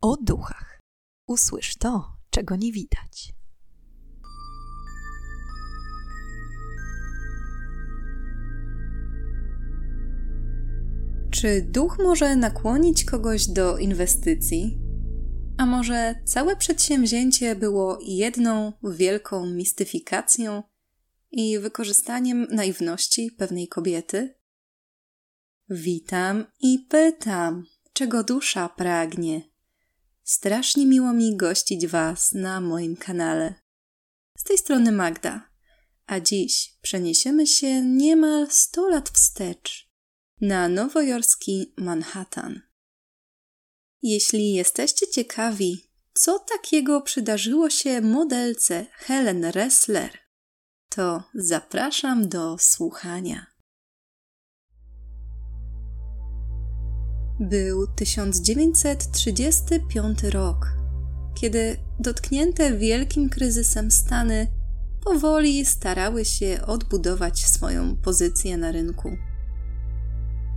o duchach. Usłysz to, czego nie widać. Czy duch może nakłonić kogoś do inwestycji? A może całe przedsięwzięcie było jedną wielką mistyfikacją i wykorzystaniem naiwności pewnej kobiety? Witam i pytam, czego dusza pragnie. Strasznie miło mi gościć Was na moim kanale. Z tej strony Magda, a dziś przeniesiemy się niemal 100 lat wstecz na nowojorski Manhattan. Jeśli jesteście ciekawi, co takiego przydarzyło się modelce Helen Ressler, to zapraszam do słuchania. Był 1935 rok, kiedy dotknięte wielkim kryzysem Stany powoli starały się odbudować swoją pozycję na rynku.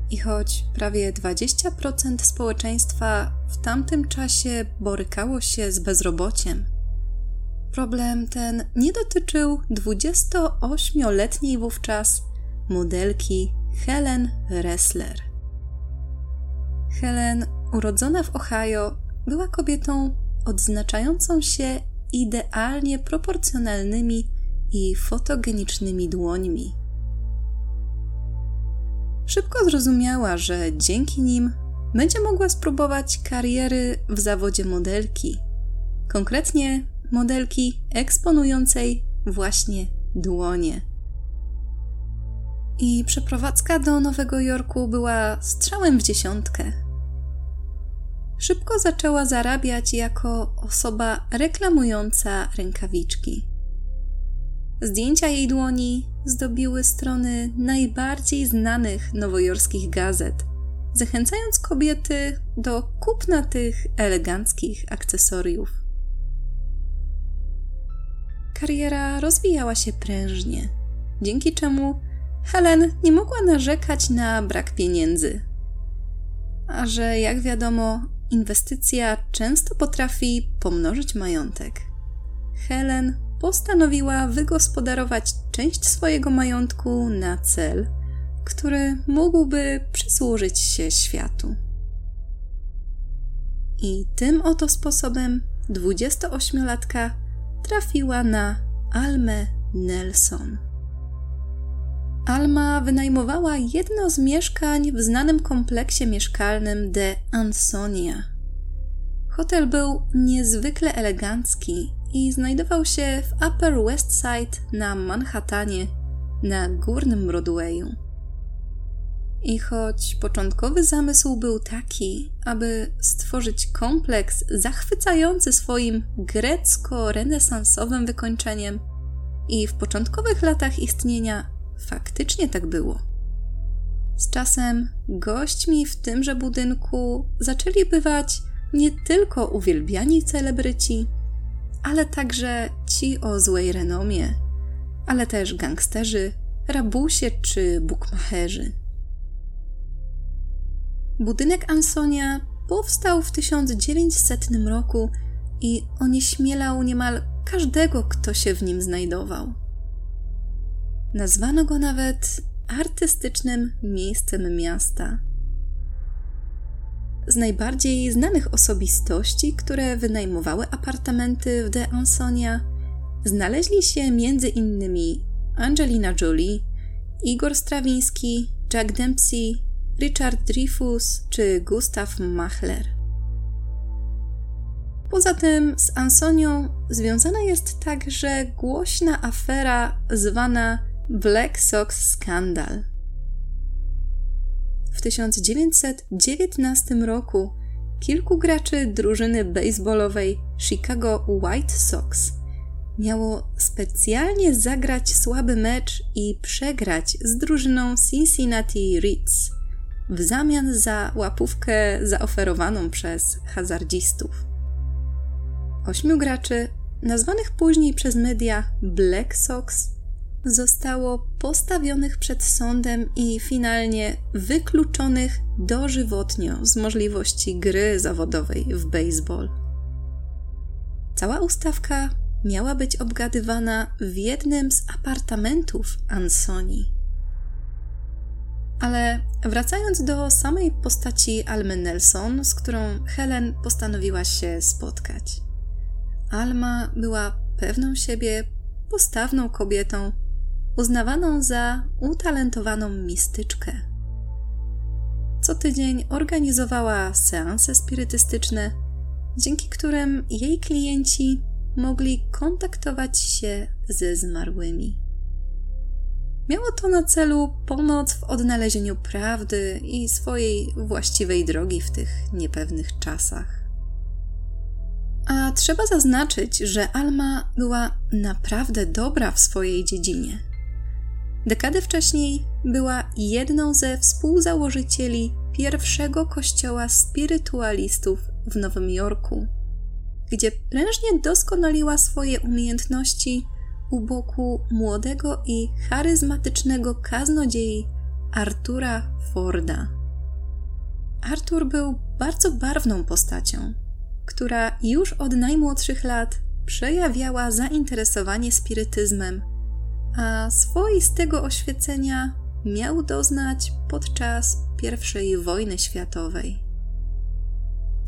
I choć prawie 20% społeczeństwa w tamtym czasie borykało się z bezrobociem, problem ten nie dotyczył 28-letniej wówczas modelki Helen Ressler. Helen, urodzona w Ohio, była kobietą odznaczającą się idealnie proporcjonalnymi i fotogenicznymi dłońmi. Szybko zrozumiała, że dzięki nim będzie mogła spróbować kariery w zawodzie modelki, konkretnie modelki eksponującej właśnie dłonie. I przeprowadzka do Nowego Jorku była strzałem w dziesiątkę. Szybko zaczęła zarabiać jako osoba reklamująca rękawiczki. Zdjęcia jej dłoni zdobiły strony najbardziej znanych nowojorskich gazet, zachęcając kobiety do kupna tych eleganckich akcesoriów. Kariera rozwijała się prężnie, dzięki czemu Helen nie mogła narzekać na brak pieniędzy. A że, jak wiadomo, inwestycja często potrafi pomnożyć majątek. Helen postanowiła wygospodarować część swojego majątku na cel, który mógłby przysłużyć się światu. I tym oto sposobem 28-latka trafiła na Almę Nelson. Alma wynajmowała jedno z mieszkań w znanym kompleksie mieszkalnym de Ansonia. Hotel był niezwykle elegancki i znajdował się w Upper West Side na Manhattanie, na górnym Broadwayu. I choć początkowy zamysł był taki, aby stworzyć kompleks zachwycający swoim grecko-renesansowym wykończeniem, i w początkowych latach istnienia faktycznie tak było. Z czasem gośćmi w tymże budynku zaczęli bywać nie tylko uwielbiani celebryci, ale także ci o złej renomie, ale też gangsterzy, rabusie czy bukmacherzy. Budynek Ansonia powstał w 1900 roku i onieśmielał niemal każdego, kto się w nim znajdował. Nazwano go nawet artystycznym miejscem miasta. Z najbardziej znanych osobistości, które wynajmowały apartamenty w De Ansonia, znaleźli się m.in. Angelina Jolie, Igor Strawiński, Jack Dempsey, Richard Dreyfus czy Gustav Machler. Poza tym z Ansonią związana jest także głośna afera zwana Black Sox Scandal. W 1919 roku kilku graczy drużyny baseballowej Chicago White Sox miało specjalnie zagrać słaby mecz i przegrać z drużyną Cincinnati Reds w zamian za łapówkę zaoferowaną przez hazardzistów. Ośmiu graczy, nazwanych później przez media Black Sox, zostało postawionych przed sądem i finalnie wykluczonych dożywotnio z możliwości gry zawodowej w baseball. Cała ustawka miała być obgadywana w jednym z apartamentów Ansoni. Ale wracając do samej postaci Almy Nelson, z którą Helen postanowiła się spotkać. Alma była pewną siebie, postawną kobietą, uznawaną za utalentowaną mistyczkę. Co tydzień organizowała seanse spirytystyczne, dzięki którym jej klienci mogli kontaktować się ze zmarłymi. Miało to na celu pomoc w odnalezieniu prawdy i swojej właściwej drogi w tych niepewnych czasach. A trzeba zaznaczyć, że Alma była naprawdę dobra w swojej dziedzinie. Dekadę wcześniej była jedną ze współzałożycieli pierwszego kościoła spirytualistów w Nowym Jorku, gdzie prężnie doskonaliła swoje umiejętności u boku młodego i charyzmatycznego kaznodziei Artura Forda. Artur był bardzo barwną postacią, która już od najmłodszych lat przejawiała zainteresowanie spirytyzmem, a swoistego oświecenia miał doznać podczas I wojny światowej.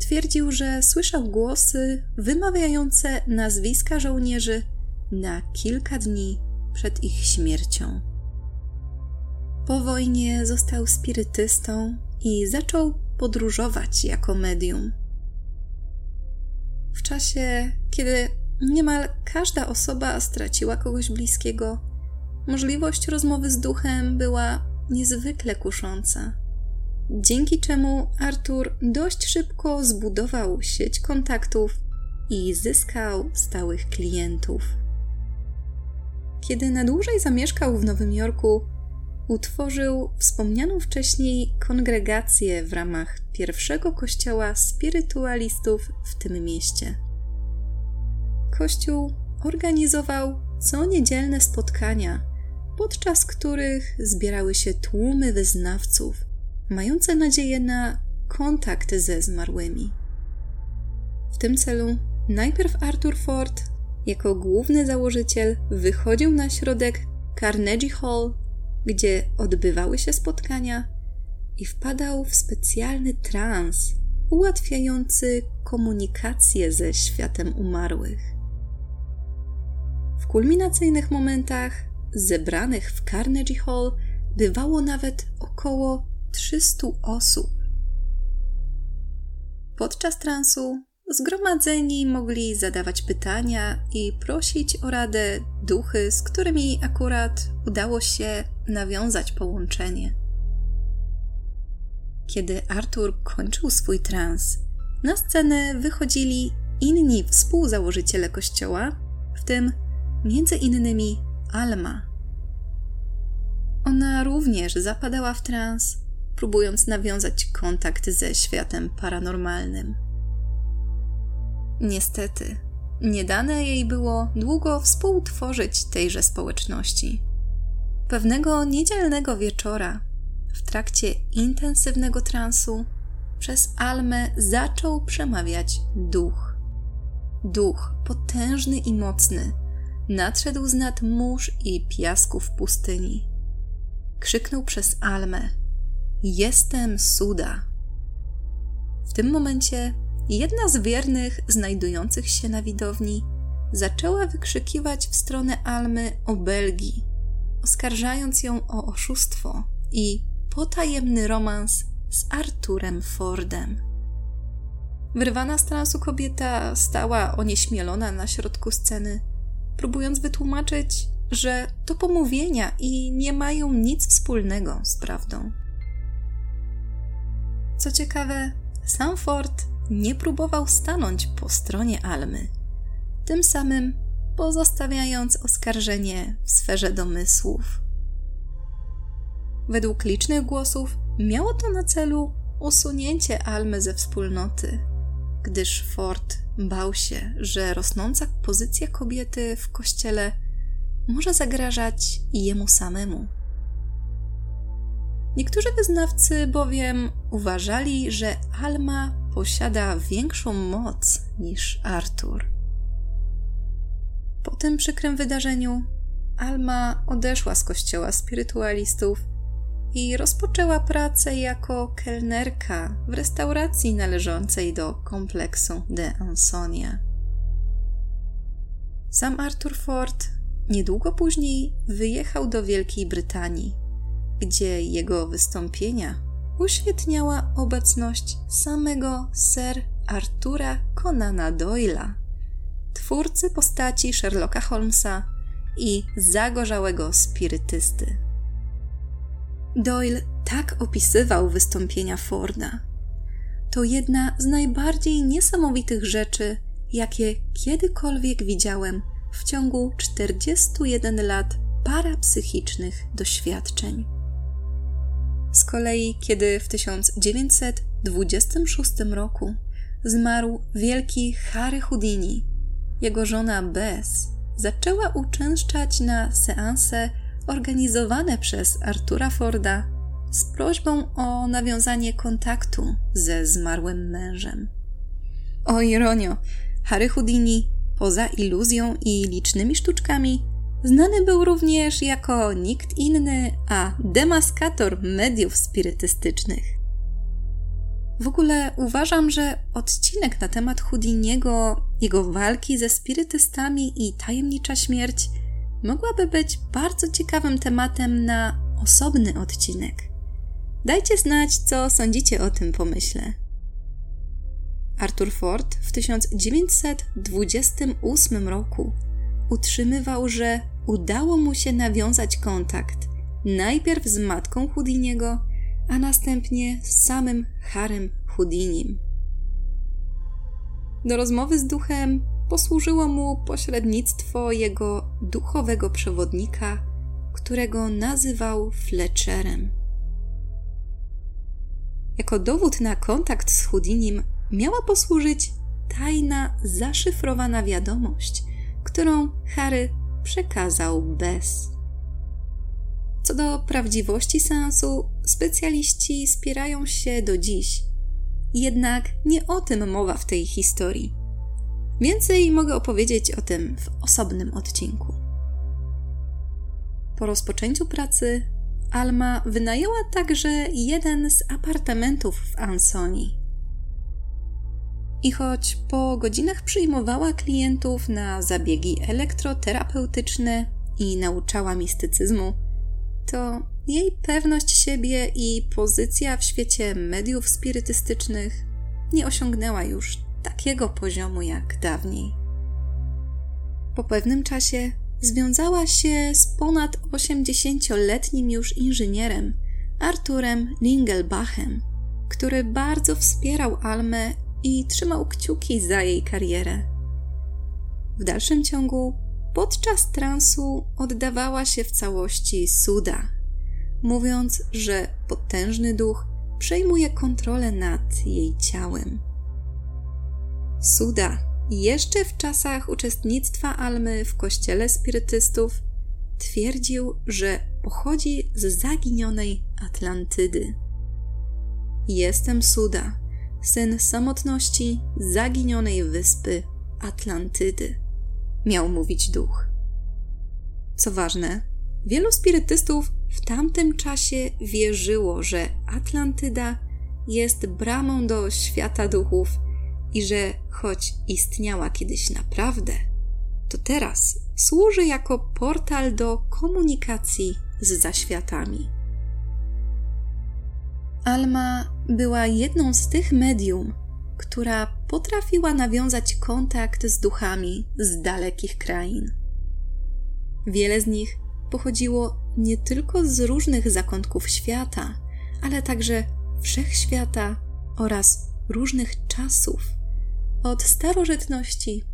Twierdził, że słyszał głosy wymawiające nazwiska żołnierzy na kilka dni przed ich śmiercią. Po wojnie został spirytystą i zaczął podróżować jako medium. W czasie, kiedy niemal każda osoba straciła kogoś bliskiego, możliwość rozmowy z duchem była niezwykle kusząca. Dzięki czemu Artur dość szybko zbudował sieć kontaktów i zyskał stałych klientów. Kiedy na dłużej zamieszkał w Nowym Jorku, utworzył wspomnianą wcześniej kongregację w ramach pierwszego kościoła spirytualistów w tym mieście. Kościół organizował co niedzielne spotkania, podczas których zbierały się tłumy wyznawców, mające nadzieję na kontakt ze zmarłymi. W tym celu najpierw Arthur Ford jako główny założyciel wychodził na środek Carnegie Hall, gdzie odbywały się spotkania i wpadał w specjalny trans ułatwiający komunikację ze światem umarłych. W kulminacyjnych momentach zebranych w Carnegie Hall bywało nawet około 300 osób. Podczas transu Zgromadzeni mogli zadawać pytania i prosić o radę duchy, z którymi akurat udało się nawiązać połączenie. Kiedy Arthur kończył swój trans, na scenę wychodzili inni współzałożyciele kościoła, w tym między innymi Alma. Ona również zapadała w trans, próbując nawiązać kontakt ze światem paranormalnym. Niestety, nie dane jej było długo współtworzyć tejże społeczności. Pewnego niedzielnego wieczora, w trakcie intensywnego transu, przez Almę zaczął przemawiać duch. Duch potężny i mocny nadszedł z nad mórz i piasków pustyni. Krzyknął przez Almę: Jestem Suda. W tym momencie Jedna z wiernych, znajdujących się na widowni, zaczęła wykrzykiwać w stronę Almy o Belgii, oskarżając ją o oszustwo i potajemny romans z Arturem Fordem. Wyrwana z transu kobieta stała onieśmielona na środku sceny, próbując wytłumaczyć, że to pomówienia i nie mają nic wspólnego z prawdą. Co ciekawe, sam Ford nie próbował stanąć po stronie Almy, tym samym pozostawiając oskarżenie w sferze domysłów. Według licznych głosów miało to na celu usunięcie Almy ze wspólnoty, gdyż Ford bał się, że rosnąca pozycja kobiety w kościele może zagrażać jemu samemu. Niektórzy wyznawcy bowiem uważali, że Alma posiada większą moc niż Artur. Po tym przykrym wydarzeniu Alma odeszła z kościoła spirytualistów i rozpoczęła pracę jako kelnerka w restauracji należącej do kompleksu de Ansonia. Sam Arthur Ford niedługo później wyjechał do Wielkiej Brytanii, gdzie jego wystąpienia uświetniała obecność samego Sir Artura Conana Doyle'a, twórcy postaci Sherlocka Holmesa i zagorzałego spirytysty. Doyle tak opisywał wystąpienia Forda. To jedna z najbardziej niesamowitych rzeczy, jakie kiedykolwiek widziałem w ciągu 41 lat parapsychicznych doświadczeń. Z kolei, kiedy w 1926 roku zmarł wielki Harry Houdini, jego żona Bess zaczęła uczęszczać na seanse organizowane przez Artura Forda z prośbą o nawiązanie kontaktu ze zmarłym mężem. O ironio, Harry Houdini, poza iluzją i licznymi sztuczkami, znany był również jako nikt inny, a demaskator mediów spirytystycznych. W ogóle uważam, że odcinek na temat Houdiniego, jego walki ze spirytystami i tajemnicza śmierć mogłaby być bardzo ciekawym tematem na osobny odcinek. Dajcie znać, co sądzicie o tym pomyśle. Arthur Ford w 1928 roku utrzymywał, że udało mu się nawiązać kontakt najpierw z matką Houdiniego, a następnie z samym Harem Houdinim. Do rozmowy z duchem posłużyło mu pośrednictwo jego duchowego przewodnika, którego nazywał Fletcherem. Jako dowód na kontakt z Houdinim miała posłużyć tajna, zaszyfrowana wiadomość, którą Harry przekazał bez. Co do prawdziwości sensu, specjaliści spierają się do dziś. Jednak nie o tym mowa w tej historii. Więcej mogę opowiedzieć o tym w osobnym odcinku. Po rozpoczęciu pracy Alma wynajęła także jeden z apartamentów w Ansoni. I choć po godzinach przyjmowała klientów na zabiegi elektroterapeutyczne i nauczała mistycyzmu, to jej pewność siebie i pozycja w świecie mediów spirytystycznych nie osiągnęła już takiego poziomu jak dawniej. Po pewnym czasie związała się z ponad 80-letnim już inżynierem Arturem Lingelbachem, który bardzo wspierał Almę i trzymał kciuki za jej karierę. W dalszym ciągu, podczas transu, oddawała się w całości Suda, mówiąc, że potężny duch przejmuje kontrolę nad jej ciałem. Suda, jeszcze w czasach uczestnictwa Almy w kościele spirytystów, twierdził, że pochodzi z zaginionej Atlantydy. Jestem Suda, syn samotności zaginionej wyspy Atlantydy, miał mówić duch. Co ważne, wielu spirytystów w tamtym czasie wierzyło, że Atlantyda jest bramą do świata duchów i że choć istniała kiedyś naprawdę, to teraz służy jako portal do komunikacji z zaświatami. Alma była jedną z tych medium, która potrafiła nawiązać kontakt z duchami z dalekich krain. Wiele z nich pochodziło nie tylko z różnych zakątków świata, ale także wszechświata oraz różnych czasów od starożytności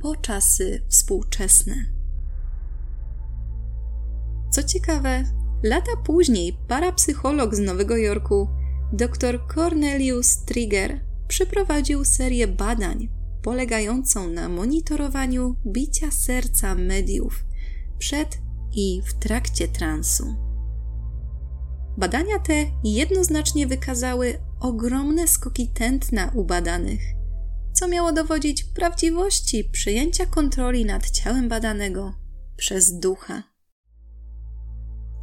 po czasy współczesne. Co ciekawe, lata później parapsycholog z Nowego Jorku, dr Cornelius Trigger, przeprowadził serię badań polegającą na monitorowaniu bicia serca mediów przed i w trakcie transu. Badania te jednoznacznie wykazały ogromne skoki tętna u badanych, co miało dowodzić prawdziwości przyjęcia kontroli nad ciałem badanego przez ducha.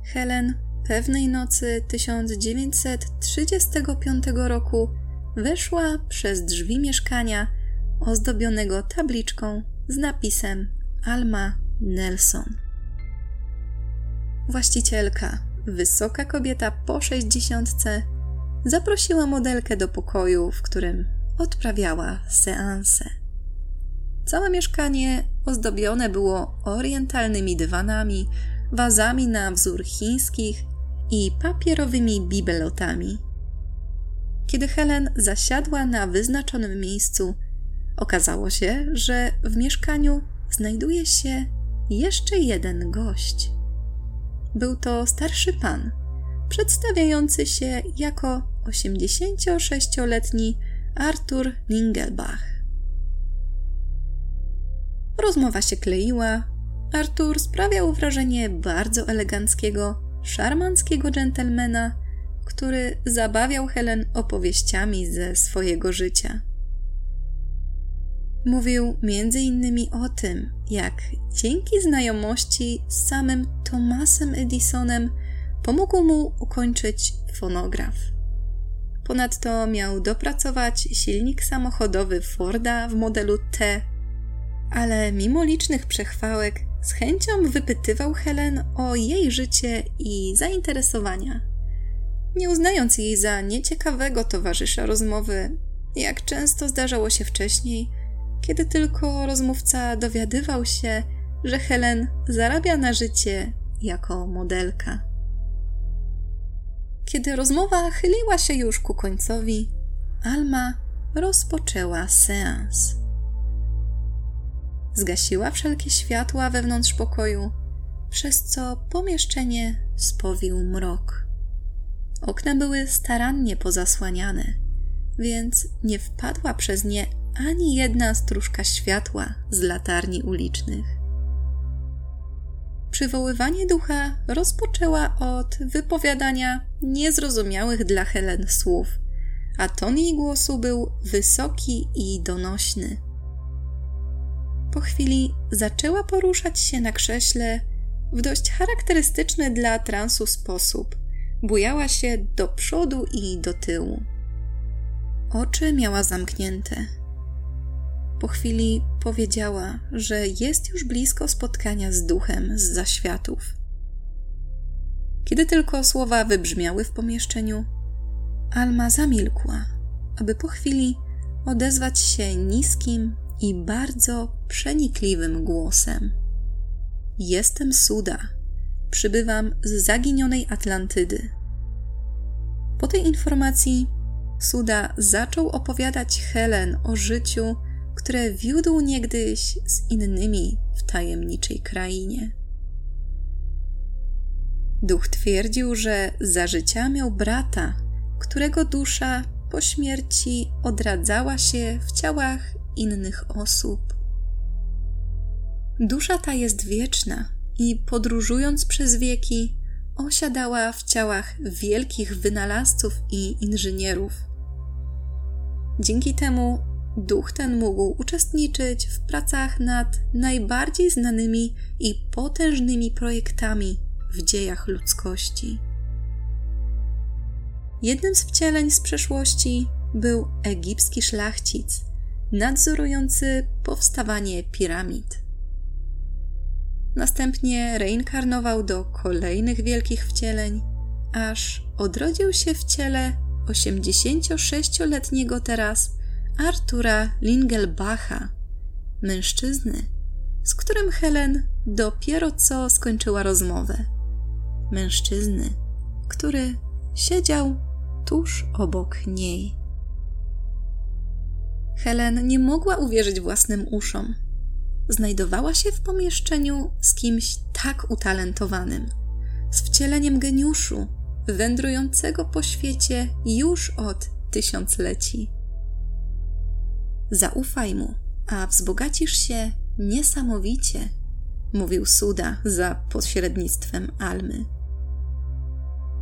Helen pewnej nocy 1935 roku weszła przez drzwi mieszkania ozdobionego tabliczką z napisem Alma Nelson. Właścicielka, wysoka kobieta po sześćdziesiątce, zaprosiła modelkę do pokoju, w którym odprawiała seanse. Całe mieszkanie ozdobione było orientalnymi dywanami, wazami na wzór chińskich i papierowymi bibelotami. Kiedy Helen zasiadła na wyznaczonym miejscu, okazało się, że w mieszkaniu znajduje się jeszcze jeden gość. Był to starszy pan, przedstawiający się jako 86-letni Arthur Lingelbach. Rozmowa się kleiła. Arthur sprawiał wrażenie bardzo eleganckiego, szarmanckiego dżentelmena, który zabawiał Helen opowieściami ze swojego życia. Mówił między innymi o tym, jak dzięki znajomości z samym Thomasem Edisonem pomógł mu ukończyć fonograf. Ponadto miał dopracować silnik samochodowy Forda w modelu T, ale mimo licznych przechwałek z chęcią wypytywał Helen o jej życie i zainteresowania. Nie uznając jej za nieciekawego towarzysza rozmowy, jak często zdarzało się wcześniej, kiedy tylko rozmówca dowiadywał się, że Helen zarabia na życie jako modelka. Kiedy rozmowa chyliła się już ku końcowi, Alma rozpoczęła seans. Zgasiła wszelkie światła wewnątrz pokoju, przez co pomieszczenie spowił mrok. Okna były starannie pozasłaniane, więc nie wpadła przez nie ani jedna stróżka światła z latarni ulicznych. Przywoływanie ducha rozpoczęła od wypowiadania niezrozumiałych dla Helen słów, a ton jej głosu był wysoki i donośny. Po chwili zaczęła poruszać się na krześle w dość charakterystyczny dla transu sposób. Bujała się do przodu i do tyłu. Oczy miała zamknięte, po chwili powiedziała, że jest już blisko spotkania z duchem z zaświatów. Kiedy tylko słowa wybrzmiały w pomieszczeniu, Alma zamilkła, aby po chwili odezwać się niskim i bardzo przenikliwym głosem. Jestem Suda. Przybywam z zaginionej Atlantydy. Po tej informacji Suda zaczął opowiadać Helen o życiu które wiódł niegdyś z innymi w tajemniczej krainie. Duch twierdził, że za życia miał brata, którego dusza po śmierci odradzała się w ciałach innych osób. Dusza ta jest wieczna i podróżując przez wieki, osiadała w ciałach wielkich wynalazców i inżynierów. Dzięki temu duch ten mógł uczestniczyć w pracach nad najbardziej znanymi i potężnymi projektami w dziejach ludzkości. Jednym z wcieleń z przeszłości był egipski szlachcic, nadzorujący powstawanie piramid. Następnie reinkarnował do kolejnych wielkich wcieleń, aż odrodził się w ciele 86-letniego teraz Artura Lingelbacha, mężczyzny, z którym Helen dopiero co skończyła rozmowę. Mężczyzny, który siedział tuż obok niej. Helen nie mogła uwierzyć własnym uszom. Znajdowała się w pomieszczeniu z kimś tak utalentowanym, z wcieleniem geniuszu, wędrującego po świecie już od tysiącleci. Zaufaj mu, a wzbogacisz się niesamowicie, mówił Suda za pośrednictwem Almy.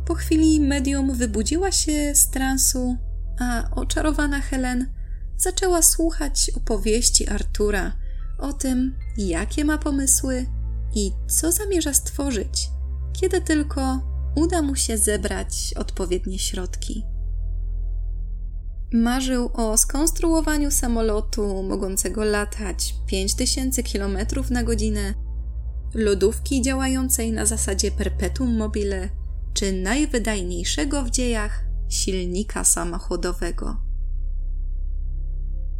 Po chwili medium wybudziła się z transu, a oczarowana Helen zaczęła słuchać opowieści Artura o tym, jakie ma pomysły i co zamierza stworzyć, kiedy tylko uda mu się zebrać odpowiednie środki. Marzył o skonstruowaniu samolotu mogącego latać 5000 km na godzinę, lodówki działającej na zasadzie perpetuum mobile, czy najwydajniejszego w dziejach silnika samochodowego.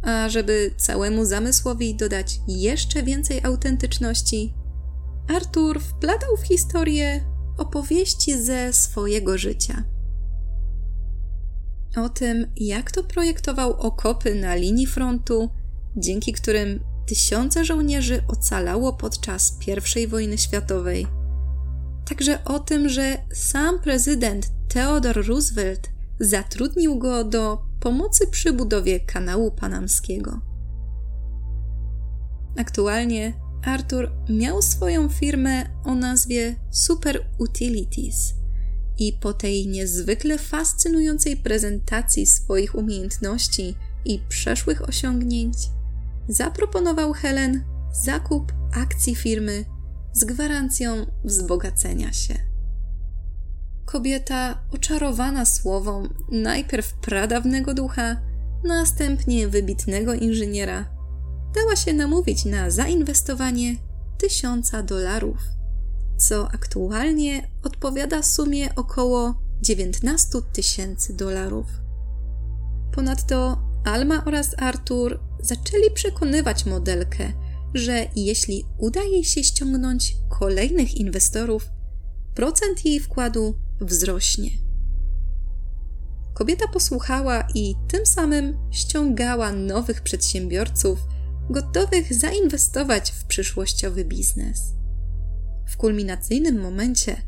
A żeby całemu zamysłowi dodać jeszcze więcej autentyczności, Artur wplatał w historię opowieści ze swojego życia. O tym, jak to projektował okopy na linii frontu, dzięki którym tysiące żołnierzy ocalało podczas I wojny światowej. Także o tym, że sam prezydent Theodore Roosevelt zatrudnił go do pomocy przy budowie kanału panamskiego. Aktualnie Arthur miał swoją firmę o nazwie Super Utilities i po tej niezwykle fascynującej prezentacji swoich umiejętności i przeszłych osiągnięć zaproponował Helen zakup akcji firmy z gwarancją wzbogacenia się. Kobieta, oczarowana słową najpierw pradawnego ducha, następnie wybitnego inżyniera, dała się namówić na zainwestowanie tysiąca dolarów, co aktualnie odpowiada sumie około 19 tysięcy dolarów. Ponadto Alma oraz Artur zaczęli przekonywać modelkę, że jeśli uda jej się ściągnąć kolejnych inwestorów, procent jej wkładu wzrośnie. Kobieta posłuchała i tym samym ściągała nowych przedsiębiorców gotowych zainwestować w przyszłościowy biznes. W kulminacyjnym momencie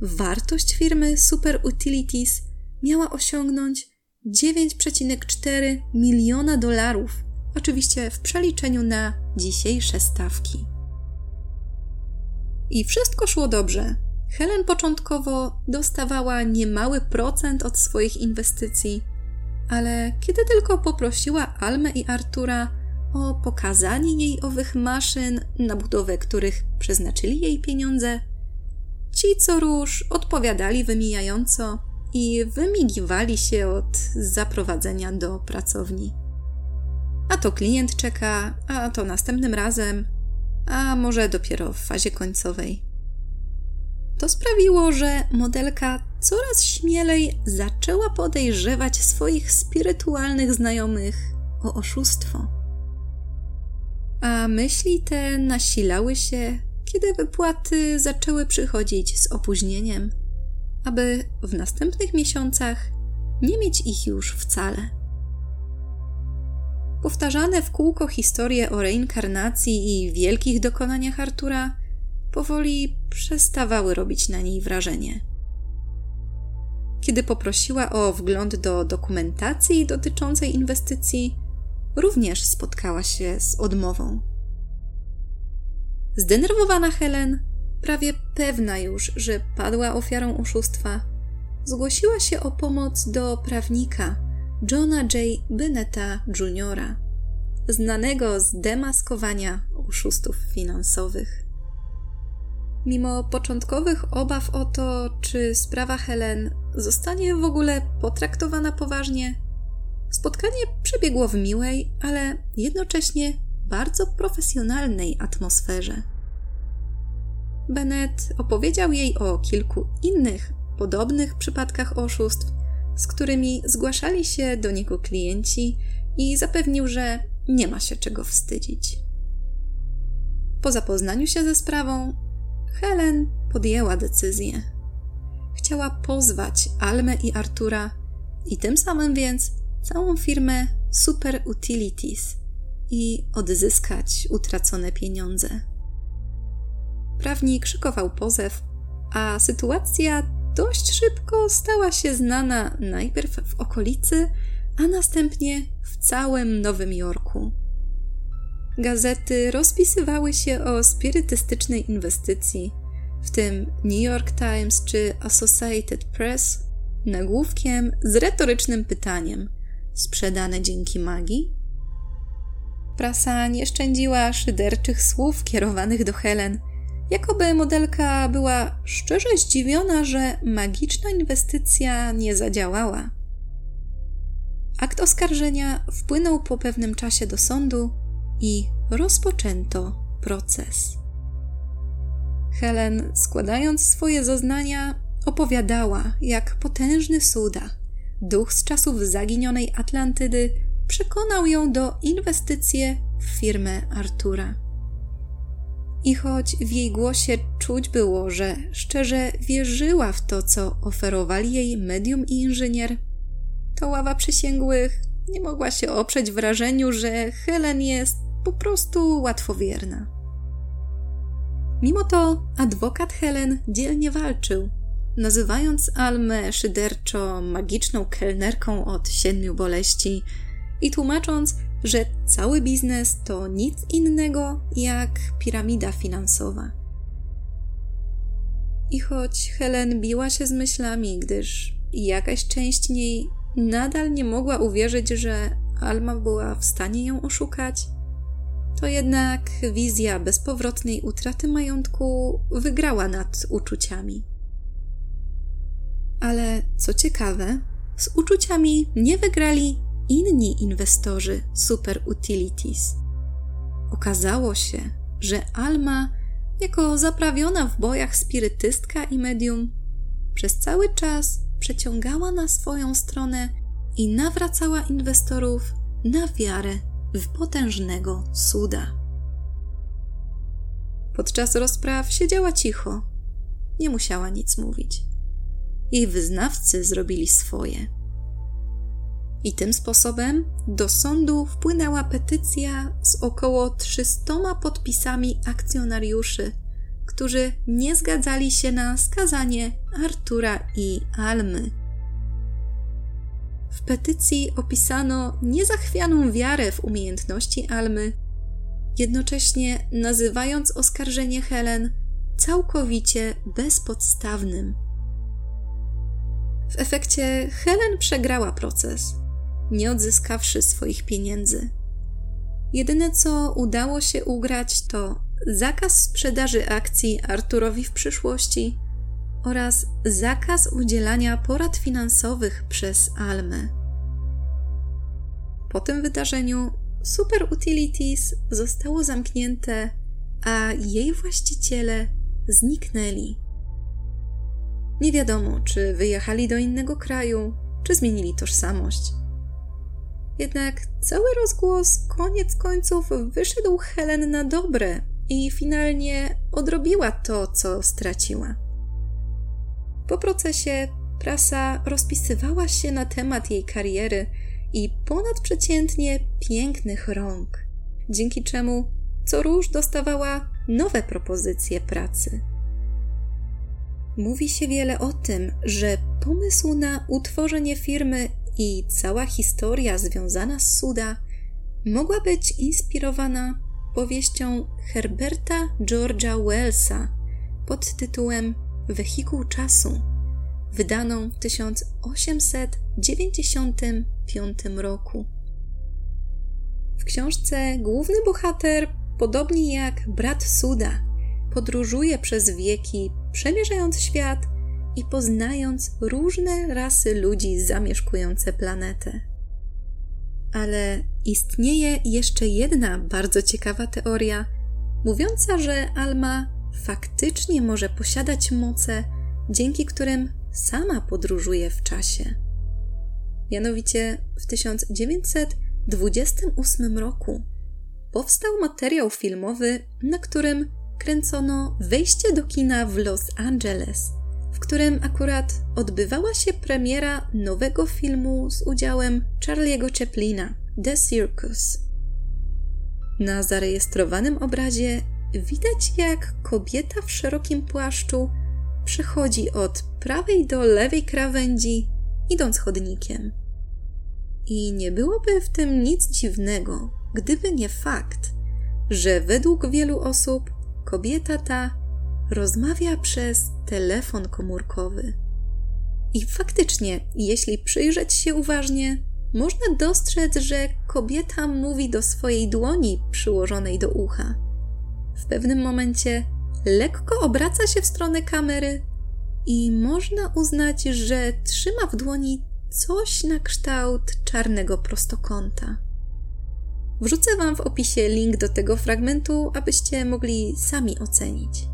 wartość firmy Super Utilities miała osiągnąć 9,4 miliona dolarów, oczywiście w przeliczeniu na dzisiejsze stawki. I wszystko szło dobrze. Helen początkowo dostawała niemały procent od swoich inwestycji, ale kiedy tylko poprosiła Almę i Artura o pokazanie jej owych maszyn, na budowę których przeznaczyli jej pieniądze, ci co róż odpowiadali wymijająco i wymigiwali się od zaprowadzenia do pracowni. A to klient czeka, a to następnym razem, a może dopiero w fazie końcowej. To sprawiło, że modelka coraz śmielej zaczęła podejrzewać swoich spirytualnych znajomych o oszustwo. A myśli te nasilały się, kiedy wypłaty zaczęły przychodzić z opóźnieniem, aby w następnych miesiącach nie mieć ich już wcale. Powtarzane w kółko historie o reinkarnacji i wielkich dokonaniach Artura powoli przestawały robić na niej wrażenie. Kiedy poprosiła o wgląd do dokumentacji dotyczącej inwestycji, również spotkała się z odmową. Zdenerwowana Helen, prawie pewna już, że padła ofiarą oszustwa, zgłosiła się o pomoc do prawnika Johna J. Bennetta Jr., znanego z demaskowania oszustów finansowych. Mimo początkowych obaw o to, czy sprawa Helen zostanie w ogóle potraktowana poważnie, spotkanie przebiegło w miłej, ale jednocześnie bardzo profesjonalnej atmosferze. Bennett opowiedział jej o kilku innych, podobnych przypadkach oszustw, z którymi zgłaszali się do niego klienci i zapewnił, że nie ma się czego wstydzić. Po zapoznaniu się ze sprawą, Helen podjęła decyzję. Chciała pozwać Almę i Artura i tym samym więc całą firmę Super Utilities i odzyskać utracone pieniądze. Prawnik szykował pozew, a sytuacja dość szybko stała się znana najpierw w okolicy, a następnie w całym Nowym Jorku. gazety rozpisywały się o spirytystycznej inwestycji, w tym New York Times czy Associated Press, nagłówkiem z retorycznym pytaniem: sprzedane dzięki magii? Prasa nie szczędziła szyderczych słów kierowanych do Helen, jakoby modelka była szczerze zdziwiona, że magiczna inwestycja nie zadziałała. Akt oskarżenia wpłynął po pewnym czasie do sądu i rozpoczęto proces. Helen, składając swoje zeznania, opowiadała, jak potężny Suda, duch z czasów zaginionej Atlantydy, przekonał ją do inwestycji w firmę Artura. I choć w jej głosie czuć było, że szczerze wierzyła w to, co oferowali jej medium i inżynier, to ława przysięgłych nie mogła się oprzeć wrażeniu, że Helen jest po prostu łatwowierna. Mimo to adwokat Helen dzielnie walczył, nazywając Almę szyderczo magiczną kelnerką od siedmiu boleści i tłumacząc, że cały biznes to nic innego jak piramida finansowa. I choć Helen biła się z myślami, gdyż jakaś część niej nadal nie mogła uwierzyć, że Alma była w stanie ją oszukać, to jednak wizja bezpowrotnej utraty majątku wygrała nad uczuciami. Ale co ciekawe, z uczuciami nie wygrali inni inwestorzy Super Utilities. Okazało się, że Alma, jako zaprawiona w bojach spirytystka i medium, przez cały czas przeciągała na swoją stronę i nawracała inwestorów na wiarę w potężnego suda. Podczas rozpraw siedziała cicho, nie musiała nic mówić. Jej wyznawcy zrobili swoje. I tym sposobem do sądu wpłynęła petycja z około 300 podpisami akcjonariuszy, którzy nie zgadzali się na skazanie Artura i Almy. W petycji opisano niezachwianą wiarę w umiejętności Almy, jednocześnie nazywając oskarżenie Helen całkowicie bezpodstawnym. W efekcie Helen przegrała proces, nie odzyskawszy swoich pieniędzy. Jedyne co udało się ugrać to zakaz sprzedaży akcji Arturowi w przyszłości oraz zakaz udzielania porad finansowych przez Almę. Po tym wydarzeniu Super Utilities zostało zamknięte, a jej właściciele zniknęli. Nie wiadomo, czy wyjechali do innego kraju, czy zmienili tożsamość. Jednak cały rozgłos koniec końców wyszedł Helen na dobre i finalnie odrobiła to, co straciła. Po procesie prasa rozpisywała się na temat jej kariery i ponadprzeciętnie pięknych rąk, dzięki czemu co róż dostawała nowe propozycje pracy. Mówi się wiele o tym, że pomysł na utworzenie firmy i cała historia związana z Suda mogła być inspirowana powieścią Herberta George'a Wellsa pod tytułem Wehikuł czasu, wydaną w 1895 roku. W książce główny bohater, podobnie jak brat Suda, podróżuje przez wieki, przemierzając świat i poznając różne rasy ludzi zamieszkujące planetę. Ale istnieje jeszcze jedna bardzo ciekawa teoria, mówiąca, że Alma faktycznie może posiadać moce, dzięki którym sama podróżuje w czasie. Mianowicie w 1928 roku powstał materiał filmowy, na którym kręcono wejście do kina w Los Angeles, w którym akurat odbywała się premiera nowego filmu z udziałem Charlie'ego Chaplina, The Circus. Na zarejestrowanym obrazie widać, jak kobieta w szerokim płaszczu przechodzi od prawej do lewej krawędzi, idąc chodnikiem. I nie byłoby w tym nic dziwnego, gdyby nie fakt, że według wielu osób kobieta ta rozmawia przez telefon komórkowy. I faktycznie, jeśli przyjrzeć się uważnie, można dostrzec, że kobieta mówi do swojej dłoni przyłożonej do ucha. W pewnym momencie lekko obraca się w stronę kamery i można uznać, że trzyma w dłoni coś na kształt czarnego prostokąta. Wrzucę Wam w opisie link do tego fragmentu, abyście mogli sami ocenić.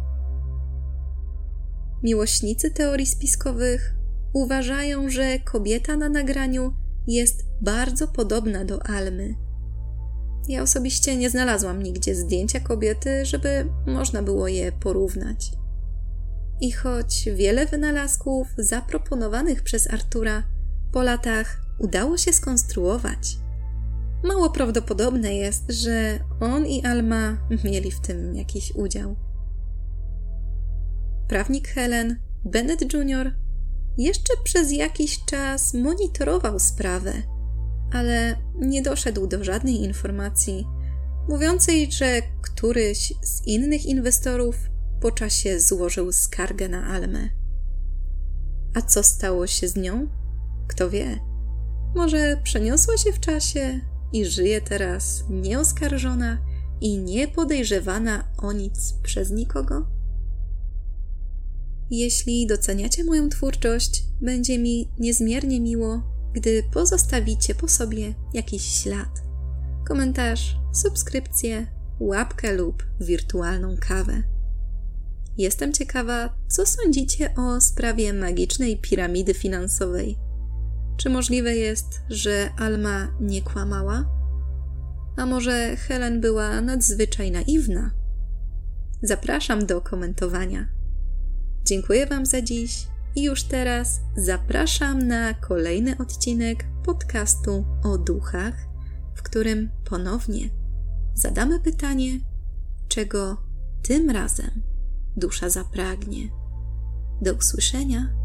Miłośnicy teorii spiskowych uważają, że kobieta na nagraniu jest bardzo podobna do Almy. Ja osobiście nie znalazłam nigdzie zdjęcia kobiety, żeby można było je porównać. I choć wiele wynalazków zaproponowanych przez Artura po latach udało się skonstruować, mało prawdopodobne jest, że on i Alma mieli w tym jakiś udział. Prawnik Helen, Bennett Jr., jeszcze przez jakiś czas monitorował sprawę, ale nie doszedł do żadnej informacji mówiącej, że któryś z innych inwestorów po czasie złożył skargę na Almę. A co stało się z nią? Kto wie? Może przeniosła się w czasie i żyje teraz nieoskarżona i niepodejrzewana o nic przez nikogo? Jeśli doceniacie moją twórczość, będzie mi niezmiernie miło, gdy pozostawicie po sobie jakiś ślad. Komentarz, subskrypcję, łapkę lub wirtualną kawę. Jestem ciekawa, co sądzicie o sprawie magicznej piramidy finansowej. Czy możliwe jest, że Alma nie kłamała? A może Helen była nadzwyczaj naiwna? Zapraszam do komentowania. Dziękuję Wam za dziś i już teraz zapraszam na kolejny odcinek podcastu o duchach, w którym ponownie zadamy pytanie, czego tym razem dusza zapragnie. Do usłyszenia